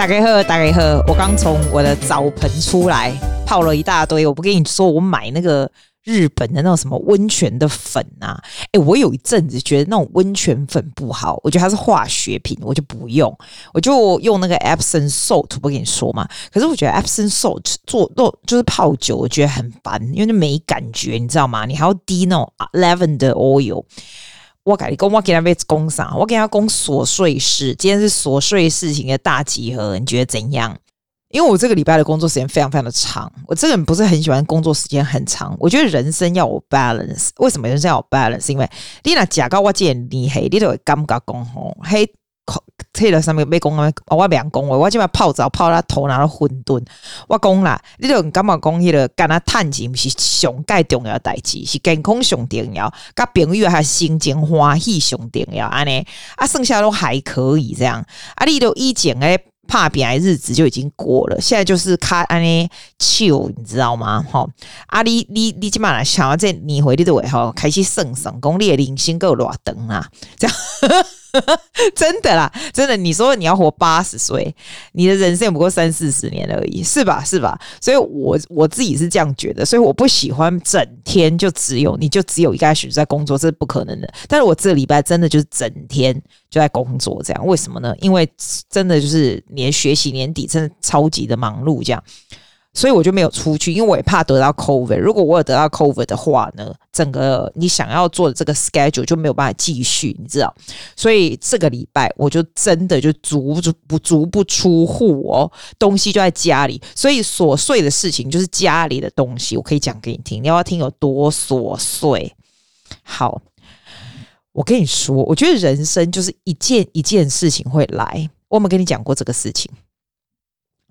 大家喝，大家喝，我刚从我的澡盆出来，泡了一大堆。我不跟你说，我买那个日本的那种什么温泉的粉啊，诶，我有一阵子觉得那种温泉粉不好，我觉得它是化学品，我就不用，我就用那个 Epsom salt。不跟你说嘛，可是我觉得 Epsom salt 做做就是泡酒，我觉得很烦，因为就没感觉，你知道吗？你还要滴那种 lavender oil。我跟你讲，我给他讲啥？我给他讲琐碎事。今天是琐碎事情的大集合，你觉得怎样？因为我这个礼拜的工作时间非常非常的长，我这个人不是很喜欢工作时间很长。我觉得人生要有 balance。为什么人生要有 balance？因为你那假高我见你黑，你都会感觉讲吼黑。贴了上面没讲啊，我两讲我今晚泡澡泡到头拿到混沌。我讲啦，你都干嘛讲？迄个干那趁钱是上盖重要代志，是健康上重要，甲朋友还心情欢喜上重要安尼啊，剩下都还可以这样啊。你都以前诶拍拼诶日子就已经过了，现在就是卡安尼笑，你知道吗？吼啊你，你你你今晚想要这你回你的位吼，开始算算讲你诶人生够偌长啊，这样。真的啦，真的，你说你要活八十岁，你的人生也不过三四十年而已，是吧？是吧？所以我，我自己是这样觉得，所以我不喜欢整天就只有你就只有一个小时在工作，这是不可能的。但是我这礼拜真的就是整天就在工作，这样为什么呢？因为真的就是年学习年底，真的超级的忙碌，这样。所以我就没有出去，因为我也怕得到 COVID。如果我有得到 COVID 的话呢，整个你想要做的这个 schedule 就没有办法继续，你知道。所以这个礼拜我就真的就足不足不出户哦，东西就在家里。所以琐碎的事情就是家里的东西，我可以讲给你听。你要要听有多琐碎？好，我跟你说，我觉得人生就是一件一件事情会来。我有没有跟你讲过这个事情？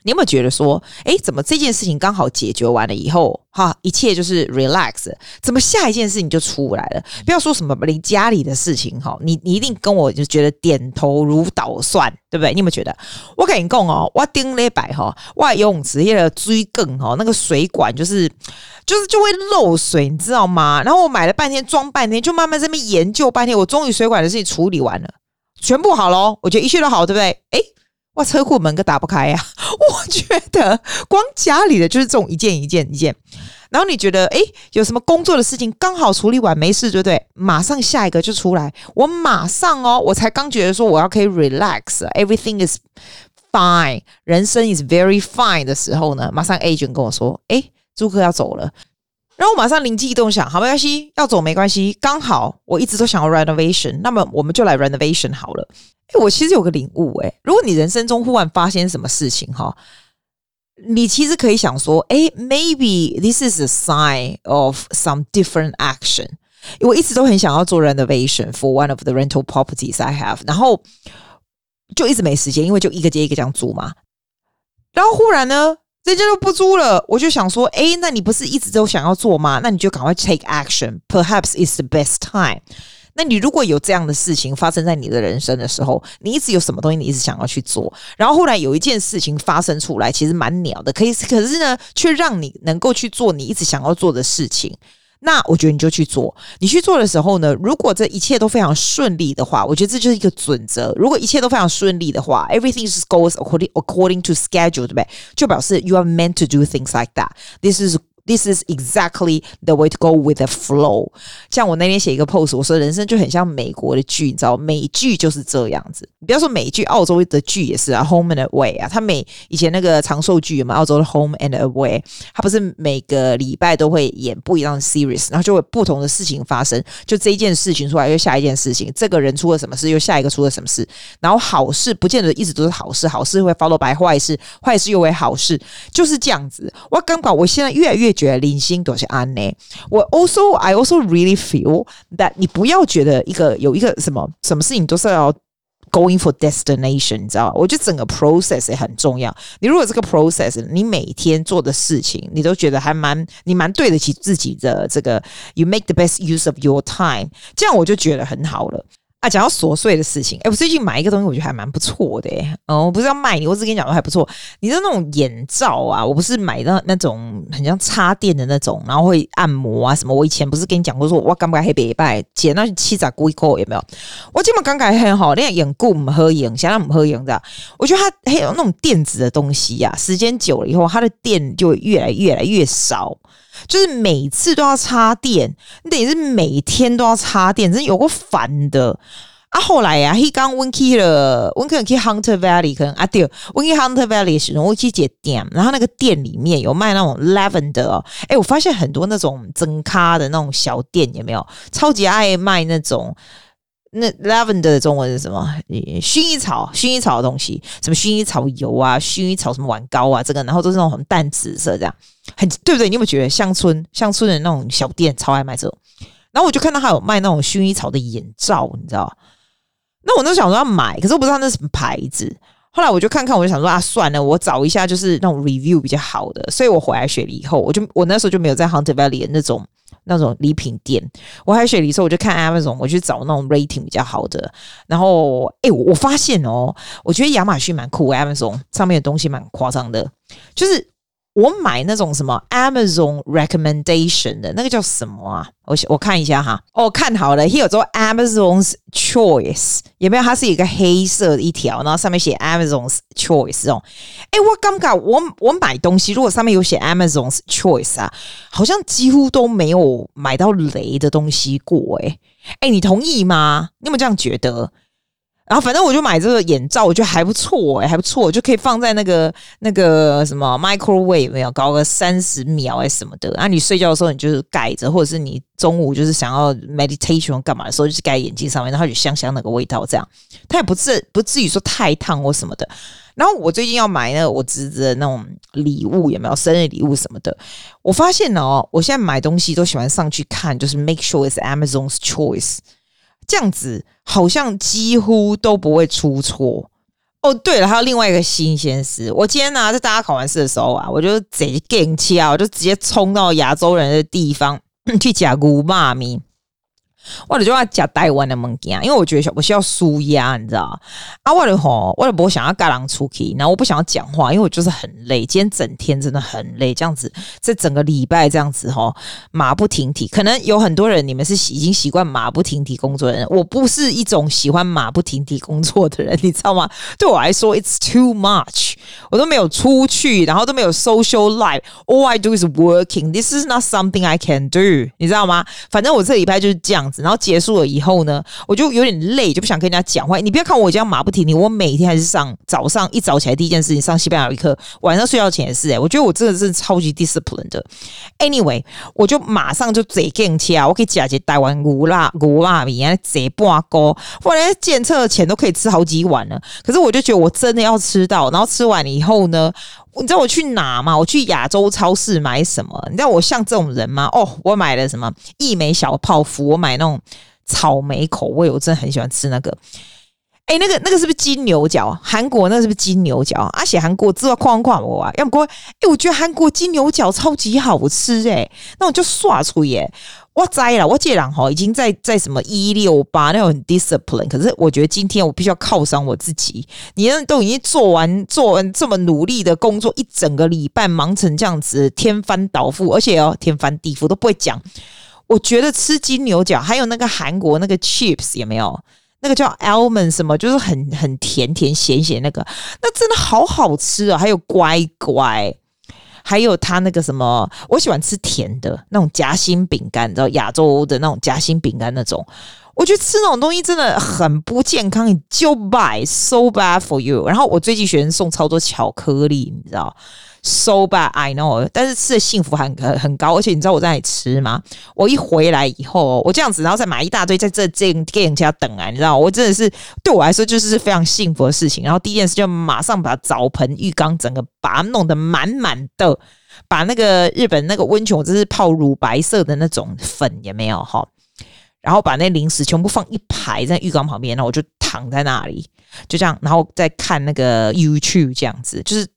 你有没有觉得说，哎，怎么这件事情刚好解决完了以后，哈，一切就是 relax，怎么下一件事情就出来了？不要说什么你家里的事情，哈，你你一定跟我就觉得点头如捣蒜，对不对？你有没有觉得？我跟你讲哦，我顶礼拜哈，我游泳池那个水管哈，那个水管就是就是就会漏水，你知道吗？然后我买了半天装半天，就慢慢这边研究半天，我终于水管的事情处理完了，全部好了，我觉得一切都好，对不对？哎。哇，车库门都打不开呀、啊！我觉得光家里的就是这种一件一件一件，然后你觉得诶，有什么工作的事情刚好处理完没事，对不对？马上下一个就出来，我马上哦，我才刚觉得说我要可以 relax，everything is fine，人生 is very fine 的时候呢，马上 agent 跟我说，诶，租客要走了，然后我马上灵机一动想，好没关系，要走没关系，刚好我一直都想要 renovation，那么我们就来 renovation 好了。哎，我其实有个领悟，哎，如果你人生中忽然发现什么事情，哈，你其实可以想说，哎，maybe this is a sign of some different action。我一直都很想要做 renovation for one of the rental properties I have，然后就一直没时间，因为就一个接一个这样租嘛。然后忽然呢，人家都不租了，我就想说，哎，那你不是一直都想要做吗？那你就赶快 take action。Perhaps it's the best time。那你如果有这样的事情发生在你的人生的时候，你一直有什么东西你一直想要去做，然后后来有一件事情发生出来，其实蛮鸟的，可以，可是呢，却让你能够去做你一直想要做的事情。那我觉得你就去做。你去做的时候呢，如果这一切都非常顺利的话，我觉得这就是一个准则。如果一切都非常顺利的话，everything is goes according according to schedule，对不对？就表示 you are meant to do things like that. This is This is exactly the way to go with the flow。像我那天写一个 post，我说人生就很像美国的剧，你知道，美剧就是这样子。你不要说美剧，澳洲的剧也是啊，Home and Away 啊，他每以前那个长寿剧嘛，澳洲的 Home and Away，他不是每个礼拜都会演不一样的 series，然后就会不同的事情发生，就这一件事情出来又下一件事情，这个人出了什么事又下一个出了什么事，然后好事不见得一直都是好事，好事会 follow by 坏事，坏事又为好事，就是这样子。我刚把我现在越来越。觉得零星都是安呢。我 also I also really feel that 你不要觉得一个有一个什么什么事情都是要 going for destination，你知道吗？我觉得整个 process 也很重要。你如果这个 process，你每天做的事情，你都觉得还蛮你蛮对得起自己的这个，you make the best use of your time，这样我就觉得很好了。啊，讲到琐碎的事情，哎，我最近买一个东西，我觉得还蛮不错的，哎，哦，我不是要卖你，我只跟你讲说还不错。你知道那种眼罩啊，我不是买的那种很像插电的那种，然后会按摩啊什么。我以前不是跟你讲过说，我刚刚黑白拜剪那七十几块有没有？我这么刚刚很好，那眼固不合影，现在不合影的。我觉得它还有那种电子的东西呀、啊，时间久了以后，它的电就越来越来越少。就是每次都要插电，你等于是每天都要插电，真有够烦的啊！后来呀、啊，他刚温去了，温可能去 Hunter Valley，可能啊对，温去 Hunter Valley 时候我去接店，然后那个店里面有卖那种 Lavender 哦，哎，我发现很多那种增咖的那种小店有没有？超级爱卖那种。那 lavender 的中文是什么？薰衣草，薰衣草的东西，什么薰衣草油啊，薰衣草什么碗膏啊，这个，然后都是那种很淡紫色，这样很对不对？你有没有觉得乡村乡村的那种小店超爱卖这种？然后我就看到他有卖那种薰衣草的眼罩，你知道？那我那时候想说要买，可是我不知道那是什么牌子。后来我就看看，我就想说啊，算了，我找一下就是那种 review 比较好的。所以我回来雪梨以后，我就我那时候就没有在 Hunter Valley 那种。那种礼品店，我还雪梨的时候，我就看 Amazon，我去找那种 rating 比较好的。然后，哎、我发现哦，我觉得亚马逊蛮酷，Amazon 上面的东西蛮夸张的，就是。我买那种什么 Amazon recommendation 的那个叫什么啊？我我看一下哈。哦，看好了 he，有做 Amazon's Choice 有没有？它是一个黑色的一条，然后上面写 Amazon's Choice 这种。哎，我刚刚我我买东西，如果上面有写 Amazon's Choice 啊，好像几乎都没有买到雷的东西过。哎，哎，你同意吗？你有没有这样觉得？然后反正我就买这个眼罩，我觉得还不错哎，还不错，就可以放在那个那个什么 microwave 没有，搞个三十秒哎什么的。然后你睡觉的时候，你就是盖着，或者是你中午就是想要 meditation 干嘛的时候，就是盖眼睛上面，然后就香香那个味道这样。它也不至不至于说太烫或什么的。然后我最近要买那个我侄子的那种礼物，有没有生日礼物什么的？我发现哦，我现在买东西都喜欢上去看，就是 make sure it's Amazon's choice。这样子好像几乎都不会出错哦。对了，还有另外一个新鲜事，我今天呢在大家考完试的时候啊，我就贼劲气啊，我就直接冲到亚洲人的地方去讲古骂名。我就要讲台湾的物件，因为我觉得我需要舒压，你知道啊，我的吼，我的不想要跟人出去，然后我不想要讲话，因为我就是很累，今天整天真的很累，这样子，这整个礼拜这样子吼，马不停蹄。可能有很多人你们是已经习惯马不停蹄工作的人，我不是一种喜欢马不停蹄工作的人，你知道吗？对我来说，it's too much，我都没有出去，然后都没有 social life，all I do is working，this is not something I can do，你知道吗？反正我这礼拜就是这样然后结束了以后呢，我就有点累，就不想跟人家讲话。你不要看我这样马不停蹄，我每天还是上早上一早起来第一件事情上西班牙语课，晚上睡觉前也是。哎，我觉得我真的是超级 disciplined。Anyway，我就马上就贼紧切啊！我可以假节台湾五辣五辣米啊，贼半锅，我连检测的钱都可以吃好几碗了。可是我就觉得我真的要吃到，然后吃完以后呢？你知道我去哪吗？我去亚洲超市买什么？你知道我像这种人吗？哦，我买了什么义美小泡芙，我买那种草莓口味，我真的很喜欢吃那个。哎，那个那个是不是金牛角？韩国那个是不是金牛角？啊，写韩国字要框框我啊，要不过哎，我觉得韩国金牛角超级好吃哎，那我就刷出耶。我栽了，我这人哈已经在在什么一六八那种 discipline，可是我觉得今天我必须要犒赏我自己。你都已经做完做完这么努力的工作，一整个礼拜忙成这样子，天翻倒覆，而且哦天翻地覆都不会讲。我觉得吃金牛角，还有那个韩国那个 chips 有没有？那个叫 almond 什么，就是很很甜甜咸咸那个，那真的好好吃啊！还有乖乖。还有他那个什么，我喜欢吃甜的那种夹心饼干，你知道亚洲的那种夹心饼干那种，我觉得吃那种东西真的很不健康，你就 buy so bad for you。然后我最近学生送超多巧克力，你知道。So bad, I know，但是吃的幸福很很很高，而且你知道我在哪里吃吗？我一回来以后，我这样子，然后再买一大堆，在这这店家等啊，你知道，我真的是对我来说就是非常幸福的事情。然后第一件事就马上把澡盆、浴缸整个把它弄得满满的，把那个日本那个温泉，我这是泡乳白色的那种粉也没有哈，然后把那零食全部放一排在浴缸旁边，然后我就躺在那里，就这样，然后再看那个 YouTube 这样子，就是。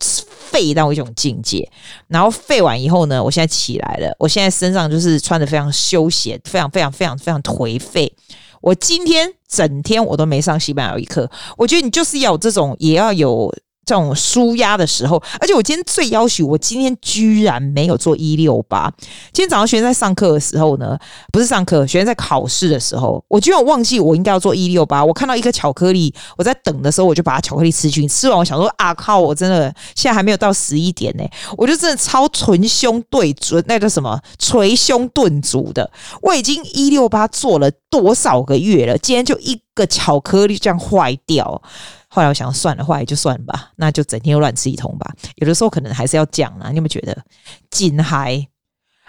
废到一种境界，然后废完以后呢，我现在起来了，我现在身上就是穿的非常休闲，非常非常非常非常颓废。我今天整天我都没上西班牙语课，我觉得你就是要有这种，也要有。这种舒压的时候，而且我今天最要求，我今天居然没有做一六八。今天早上学生在上课的时候呢，不是上课，学生在考试的时候，我居然忘记我应该要做一六八。我看到一个巧克力，我在等的时候，我就把巧克力吃进去。吃完，我想说啊靠，我真的现在还没有到十一点呢，我就真的超捶胸对准那个什么捶胸顿足的。我已经一六八做了多少个月了？今天就一个巧克力这样坏掉。后来我想算了，后来就算吧，那就整天乱吃一通吧。有的时候可能还是要讲啊，你有没有觉得？紧嗨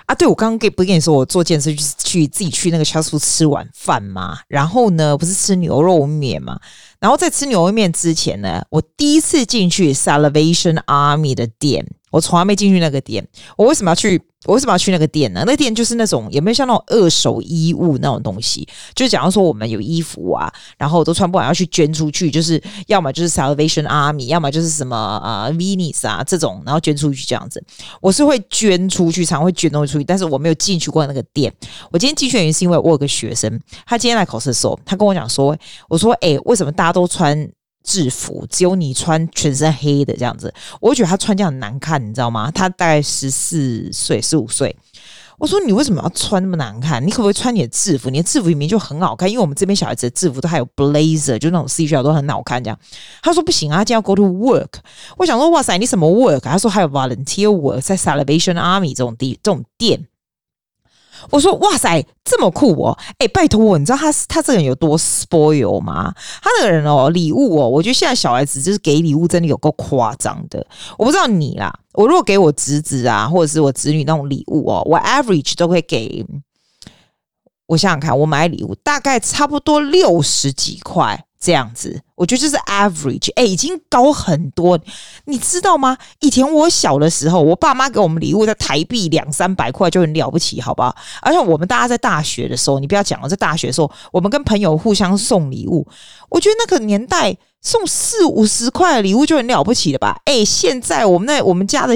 啊！对，我刚刚给不跟你说，我做健身去去自己去那个超市吃晚饭嘛。然后呢，不是吃牛肉面嘛？然后在吃牛肉面之前呢，我第一次进去 Salvation Army 的店，我从来没进去那个店。我为什么要去？我为什么要去那个店呢？那店就是那种有没有像那种二手衣物那种东西？就假如说我们有衣服啊，然后都穿不完要去捐出去，就是要么就是 Salvation Army，要么就是什么啊、呃、Venice 啊这种，然后捐出去这样子。我是会捐出去，常会捐东西出去，但是我没有进去过那个店。我今天进去的原因是因为我有个学生，他今天来考试的时候，他跟我讲说，我说哎，为什么大家都穿？制服只有你穿全身黑的这样子，我觉得他穿这样很难看，你知道吗？他大概十四岁、十五岁。我说你为什么要穿那么难看？你可不可以穿你的制服？你的制服里面就很好看，因为我们这边小孩子的制服都还有 blazer，就那种 C 恤都很好看。这样，他说不行啊，他今天要 go to work。我想说哇塞，你什么 work？他说还有 volunteer work，在 Salvation Army 这种地这种店。我说哇塞，这么酷哦！哎，拜托我，你知道他他这个人有多 spoil 吗？他那个人哦，礼物哦，我觉得现在小孩子就是给礼物真的有够夸张的。我不知道你啦，我如果给我侄子啊，或者是我侄女那种礼物哦，我 average 都会给。我想想看，我买礼物大概差不多六十几块。这样子，我觉得就是 average，哎，已经高很多，你知道吗？以前我小的时候，我爸妈给我们礼物在台币两三百块就很了不起，好不好？而且我们大家在大学的时候，你不要讲了，在大学的时候，我们跟朋友互相送礼物，我觉得那个年代送四五十块的礼物就很了不起了吧？哎，现在我们那我们家的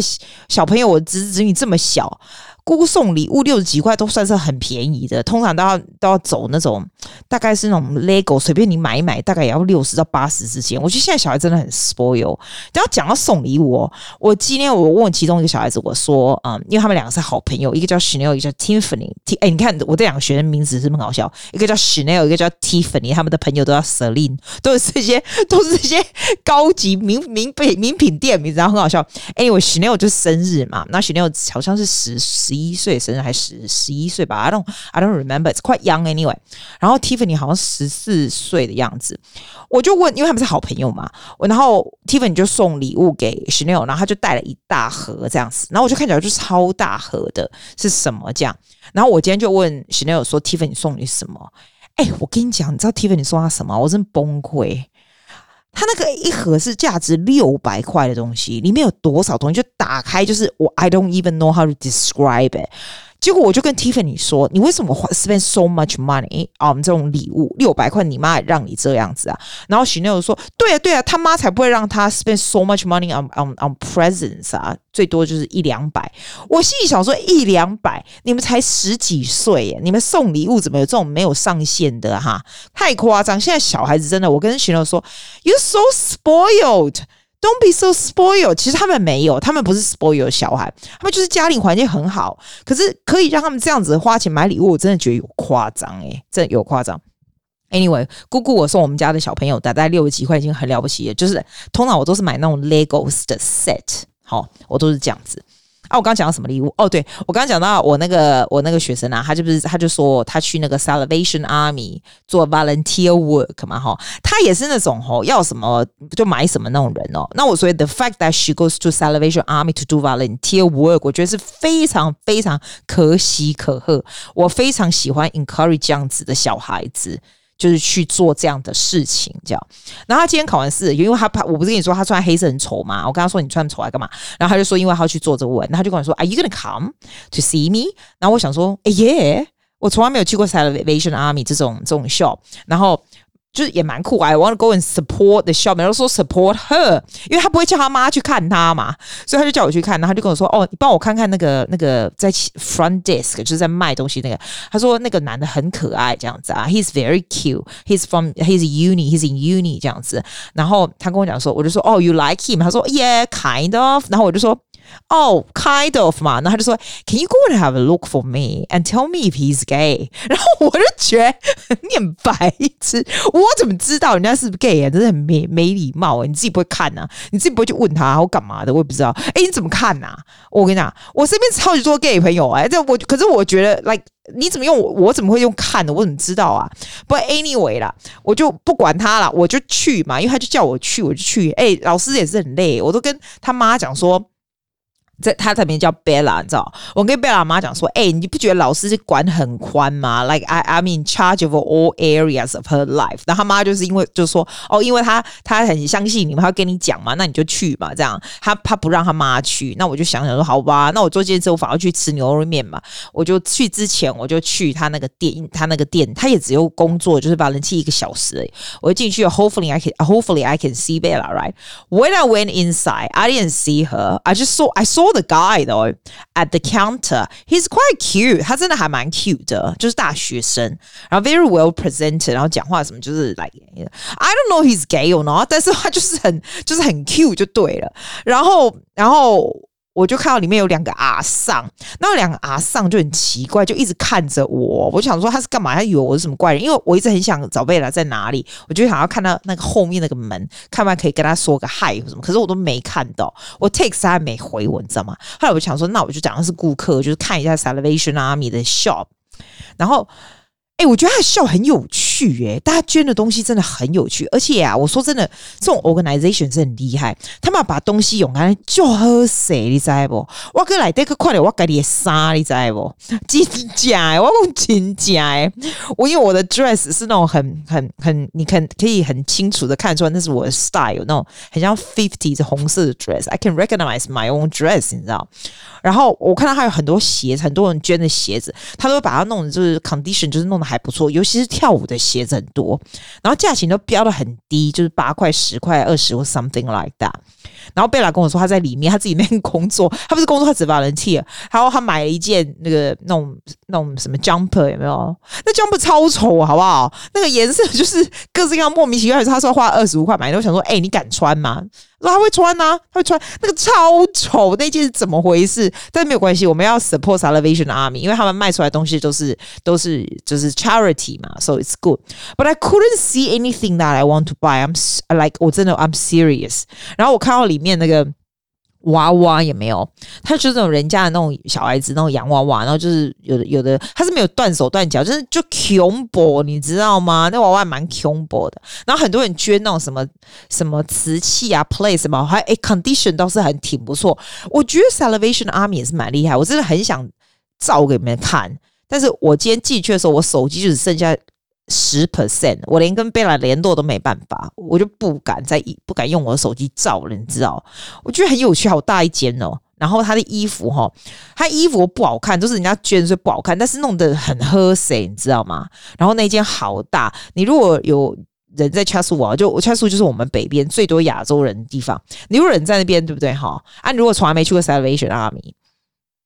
小朋友，我侄子侄女这么小。姑姑送礼物六十几块都算是很便宜的，通常都要都要走那种，大概是那种 Lego，随便你买一买，大概也要六十到八十之间。我觉得现在小孩真的很 spoil。等下讲到送礼物，我今天我问其中一个小孩子，我说，嗯，因为他们两个是好朋友，一个叫 Chanel，一个叫 Tiffany。哎，你看我这两个学生名字是不是很好笑？一个叫 Chanel，一个叫 Tiffany，他们的朋友都叫 Celine，都是这些都是这些高级名名品名品店名字，然后很好笑。Anyway，Chanel 就是生日嘛，那 Chanel 好像是十十。一岁生日还是十一岁吧？I don't I don't remember. It's quite young anyway. 然后 Tiffany 好像十四岁的样子。我就问，因为他们是好朋友嘛。然后 Tiffany 就送礼物给 Chanel，然后他就带了一大盒这样子。然后我就看起来就超大盒的，是什么这样？然后我今天就问 Chanel 说：“Tiffany 送你什么？”哎，我跟你讲，你知道 Tiffany 送他什么？我真崩溃。他那个一盒是价值六百块的东西，里面有多少东西？就打开就是我，I don't even know how to describe it。结果我就跟 Tiffany 说：“你为什么花 spend so much money on、这种礼物？六百块，你妈也让你这样子啊？”然后 Chanel 说：“对啊，对啊，他妈才不会让他 spend so much money on on on presents 啊，最多就是一两百。”我心里想说：“一两百，你们才十几岁耶，你们送礼物怎么有这种没有上限的哈？太夸张！现在小孩子真的，我跟 Chanel 说：‘You're so spoiled。’ Don't be so spoiled。其实他们没有，他们不是 spoiled 小孩，他们就是家庭环境很好。可是可以让他们这样子花钱买礼物，我真的觉得有夸张诶，真的有夸张。Anyway，姑姑我送我们家的小朋友大概六十几块已经很了不起了，就是通常我都是买那种 Legos 的 set，好，我都是这样子。啊，我刚讲到什么礼物？哦，对，我刚刚讲到我那个我那个学生啊，他就不是他就说他去那个 Salvation Army 做 volunteer work 嘛，哈，他也是那种吼要什么就买什么那种人哦。那我所以 the fact that she goes to Salvation Army to do volunteer work，我觉得是非常非常可喜可贺。我非常喜欢 encourage 这样子的小孩子。就是去做这样的事情，这样。然后他今天考完试，因为他怕，我不是跟你说他穿黑色很丑吗？我跟他说你穿丑来干嘛？然后他就说因为他要去做这个文，然后他就跟我说，Are you gonna come to see me？然后我想说，哎耶，我从来没有去过 Salvation Army 这种这种 shop。然后就是也蛮酷。I want to go and support the shop，然后说 support her，因为他不会叫他妈去看他嘛，所以他就叫我去看。然后他就跟我说：“哦，你帮我看看那个那个在 front desk，就是在卖东西那个。”他说那个男的很可爱，这样子啊，he's very cute，he's from he's uni，he's in uni 这样子。然后他跟我讲说，我就说：“哦，you like him？” 他说：“Yeah，kind of。”然后我就说。 哦、oh,，kind of 嘛，然后他就说，Can you go and have a look for me and tell me if he's gay？然后我就觉得你很白痴，我怎么知道人家是不是 gay 啊？真的很没没礼貌啊！你自己不会看呐、啊？你自己不会去问他我干嘛的？我也不知道。哎，你怎么看呐、啊？我跟你讲，我身边超级多 gay 朋友哎，这我可是我觉得，like 你怎么用我？我怎么会用看的？我怎么知道啊？不过 anyway 啦，我就不管他了，我就去嘛，因为他就叫我去，我就去。哎，老师也是很累，我都跟他妈讲说。在他这边叫 Bella，你知道？我跟 Bella 妈讲说，哎、你不觉得老师是管很宽吗？Like I I'm in charge of all areas of her life。然后他妈就是因为就说，哦，因为他他很相信你们，他跟你讲嘛，那你就去嘛，这样。他他不让他妈去，那我就想想说，好吧，那我做这件事，我反而去吃牛肉面嘛。我就去之前，我就去他那个店，他那个店，他也只有工作，就是把人气一个小时。我就进去，Hopefully I can Hopefully I can see Bella, right? When I went inside, I didn't see her. I just saw I saw. the guy though at the counter, he's quite cute. 他真的还蛮 cute 的，就是大学生，然后 very well presented，然后讲话什么就是 like I don't know he's gay or not，但是他就是很就是很 cute 就对了。然后然后。 我就看到里面有两个阿桑，那两个阿桑就很奇怪，就一直看着我。我想说他是干嘛？他以为我是什么怪人？因为我一直很想找贝拉在哪里，我就想要看到那个后面那个门，看完可以跟他说个嗨或什么。可是我都没看到，我 text 他还没回我，你知道吗？后来我想说，那我就讲的是顾客，就是看一下 Salvation Army 的 shop，然后。哎、我觉得他的笑很有趣，哎，大家捐的东西真的很有趣，而且啊，我说真的，这种 organization 是很厉害，他们把东西用来就喝水，你知不？我哥来这个快点，我给你杀，你知不？真假哎，我讲真假哎，我因为我的 dress 是那种很很很，你看可以很清楚的看出来，那是我的 style，那种很像 fifties 红色的 dress，I can recognize my own dress，你知道？然后我看到还有很多鞋子，很多人捐的鞋子，他都把它弄的就是 condition，就是弄的。还不错，尤其是跳舞的鞋子很多，然后价钱都标的很低，就是八块、十块、二十或 something like that。然后贝拉跟我说他在里面，他自己那边工作，他不是工作，他只把人替了。然后他买了一件那个那种那种什么 jumper 有没有？那 jumper 超丑，好不好？那个颜色就是各式各样莫名其妙。他说花二十五块买，我想说，哎、你敢穿吗？说他会穿呐、他会穿那个超丑那件是怎么回事？但是没有关系，我们要 support Salvation Army，因为他们卖出来东西都是都是就是 charity 嘛，so it's good. But I couldn't see anything that I want to buy. I'm like 我真的 I'm serious。然后我看到里面那个。娃娃也没有，他就是那种人家的那种小孩子那种洋娃娃，然后就是有的有的他是没有断手断脚，就是就恐怖，你知道吗？那娃娃蛮恐怖的。然后很多人捐那种什么什么瓷器啊，play 什么，还诶 condition 倒是很挺不错。我觉得 Salvation Army 也是蛮厉害，我真的很想照给你们看。但是我今天进去的时候，我手机就只剩下。十 percent，我连跟贝拉联络都没办法，我就不敢再不敢用我的手机照了，你知道？我觉得很有趣，好大一间哦。然后他的衣服哈，他衣服不好看，就是人家捐所以不好看，但是弄得很喝水，你知道吗？然后那间好大，你如果有人在恰苏啊，就我恰苏就是我们北边最多亚洲人的地方，你如果人在那边，对不对哈？啊，你如果从来没去过 Salvation Army，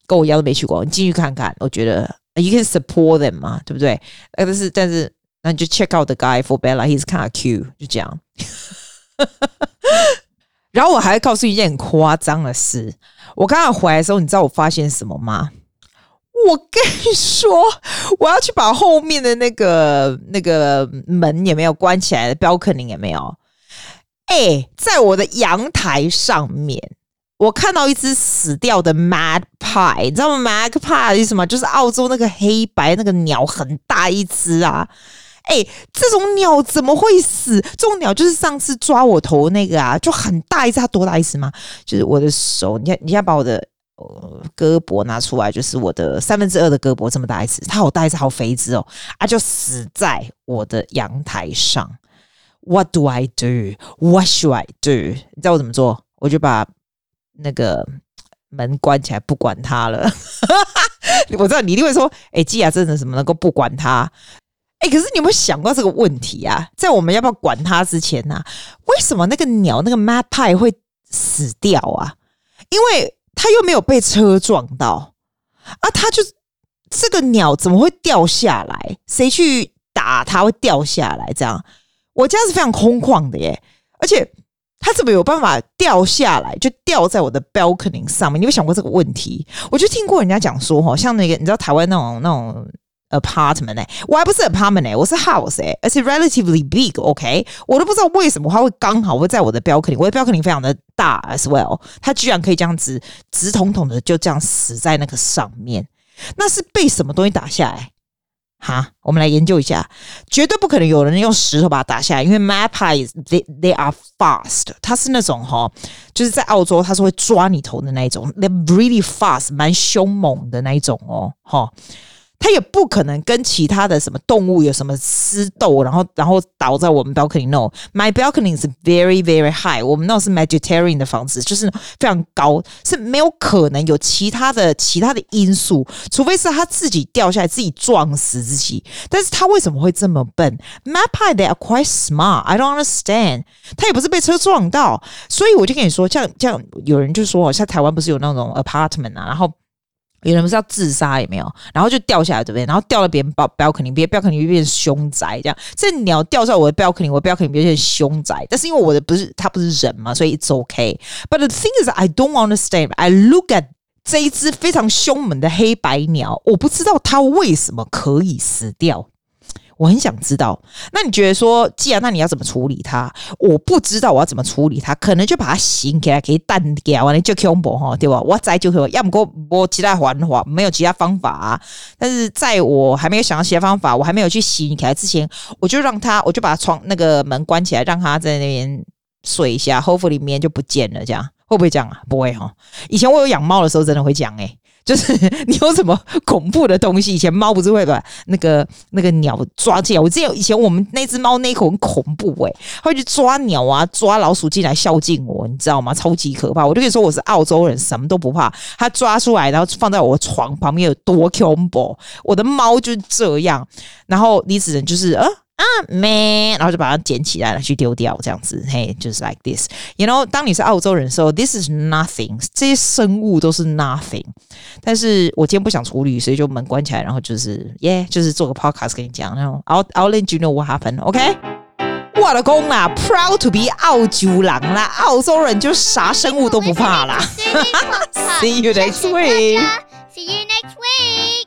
跟我一样都没去过，你进去看看，我觉得 you can support them 嘛，对不对？呃但是但是。那你就 check out the guy for Bella，he's kind of cute，就这样。然后我还会告诉一件很夸张的事，我刚刚回来的时候，你知道我发现什么吗？我跟你说，我要去把后面的那个那个门也没有关起来的 balcony 也没有。哎，在我的阳台上面，我看到一只死掉的 magpie，你知道吗？magpie 是什么？就是澳洲那个黑白那个鸟，很大一只啊。哎、欸，这种鸟怎么会死？这种鸟就是上次抓我头那个啊，就很大一只，它多大一只吗？就是我的手，你看，你要把我的呃胳膊拿出来，就是我的三分之二的胳膊这么大一只，它好大一只，好肥一只哦，啊，就死在我的阳台上。What do I do? What should I do? 你知道我怎么做？我就把那个门关起来，不管它了。我知道你一定会说，哎、欸，基亚真的怎么能够不管它？哎，可是你有没有想过这个问题啊？在我们要不要管它之前呢、啊？为什么那个鸟那个 magpie 会死掉啊？因为它又没有被车撞到啊，它就这个鸟怎么会掉下来？谁去打它会掉下来？这样，我家是非常空旷的耶，而且。它怎么有办法掉下来？就掉在我的 balcony 上面？你有想过这个问题？我就听过人家讲说，哈，像那个你知道台湾那种那种 apartment 哎、我还不是 apartment 哎、我是 house 哎、而且 relatively big，OK，、我都不知道为什么它会刚好会在我的 balcony，我的 balcony 非常的大 as well，它居然可以这样子直统统的就这样死在那个上面，那是被什么东西打下来？哈，我们来研究一下，绝对不可能有人用石头把它打下来，因为 magpie they they are fast，它是那种哈，就是在澳洲它是会抓你头的那一种 they really fast，蛮凶猛的那一种哦，哈。它也不可能跟其他的什么动物有什么私斗，然后然后倒在我们 balcony。No，my balcony is very very high。我们那是 Mediterranean 的房子，就是非常高，是没有可能有其他的其他的因素，除非是他自己掉下来自己撞死自己。但是他为什么会这么笨？Magpie they are quite smart。I don't understand。他也不是被车撞到，所以我就跟你说，像像有人就说，像台湾不是有那种 apartment 啊，然后。有人不是要自杀也没有，然后就掉下来对不对？然后掉到别人 balcony，别人 balcony 就变凶宅这样。这鸟掉在我的 balcony，我标肯定变成凶宅。但是因为我的不是它不是人嘛，所以 it's OK。But the thing is, I don't understand. I look at 这一只非常凶猛的黑白鸟，我不知道它为什么可以死掉。我很想知道，那你觉得说，既然那你要怎么处理它？我不知道我要怎么处理它，可能就把它洗起来，给淡掉完了就恐怖哈，对吧？我再就可以，要么我我其他方法，没有其他方法啊。但是在我还没有想到其他方法，我还没有去洗起来之前，我就让它，我就把窗那个门关起来，让它在那边睡一下，hopefully 里面就不见了，这样会不会这样啊？不会哈。以前我有养猫的时候，真的会讲诶、就是 你有什么恐怖的东西？以前猫不是会把那个那个鸟抓进来？我记得以前我们那只猫那口很恐怖诶、欸，会去抓鸟啊，抓老鼠进来孝敬我，你知道吗？超级可怕！我就跟你说我是澳洲人，什么都不怕。它抓出来，然后放在我的床旁边有多恐怖？我的猫就是这样，然后你只能就是呃。啊，咩，然后就把它捡起来了，去丢掉，这样子，嘿，就是 like this，you know，当你是澳洲人的时候，this is nothing，这些生物都是 nothing。但是我今天不想处理，所以就门关起来，然后就是，耶，就是做个 podcast 跟你讲，然后 I'll I'll let you know what happened，OK？、Okay? 我的公啦，proud to be 澳洲狼啦，澳洲人就啥生物都不怕啦。See you next week. See you next week。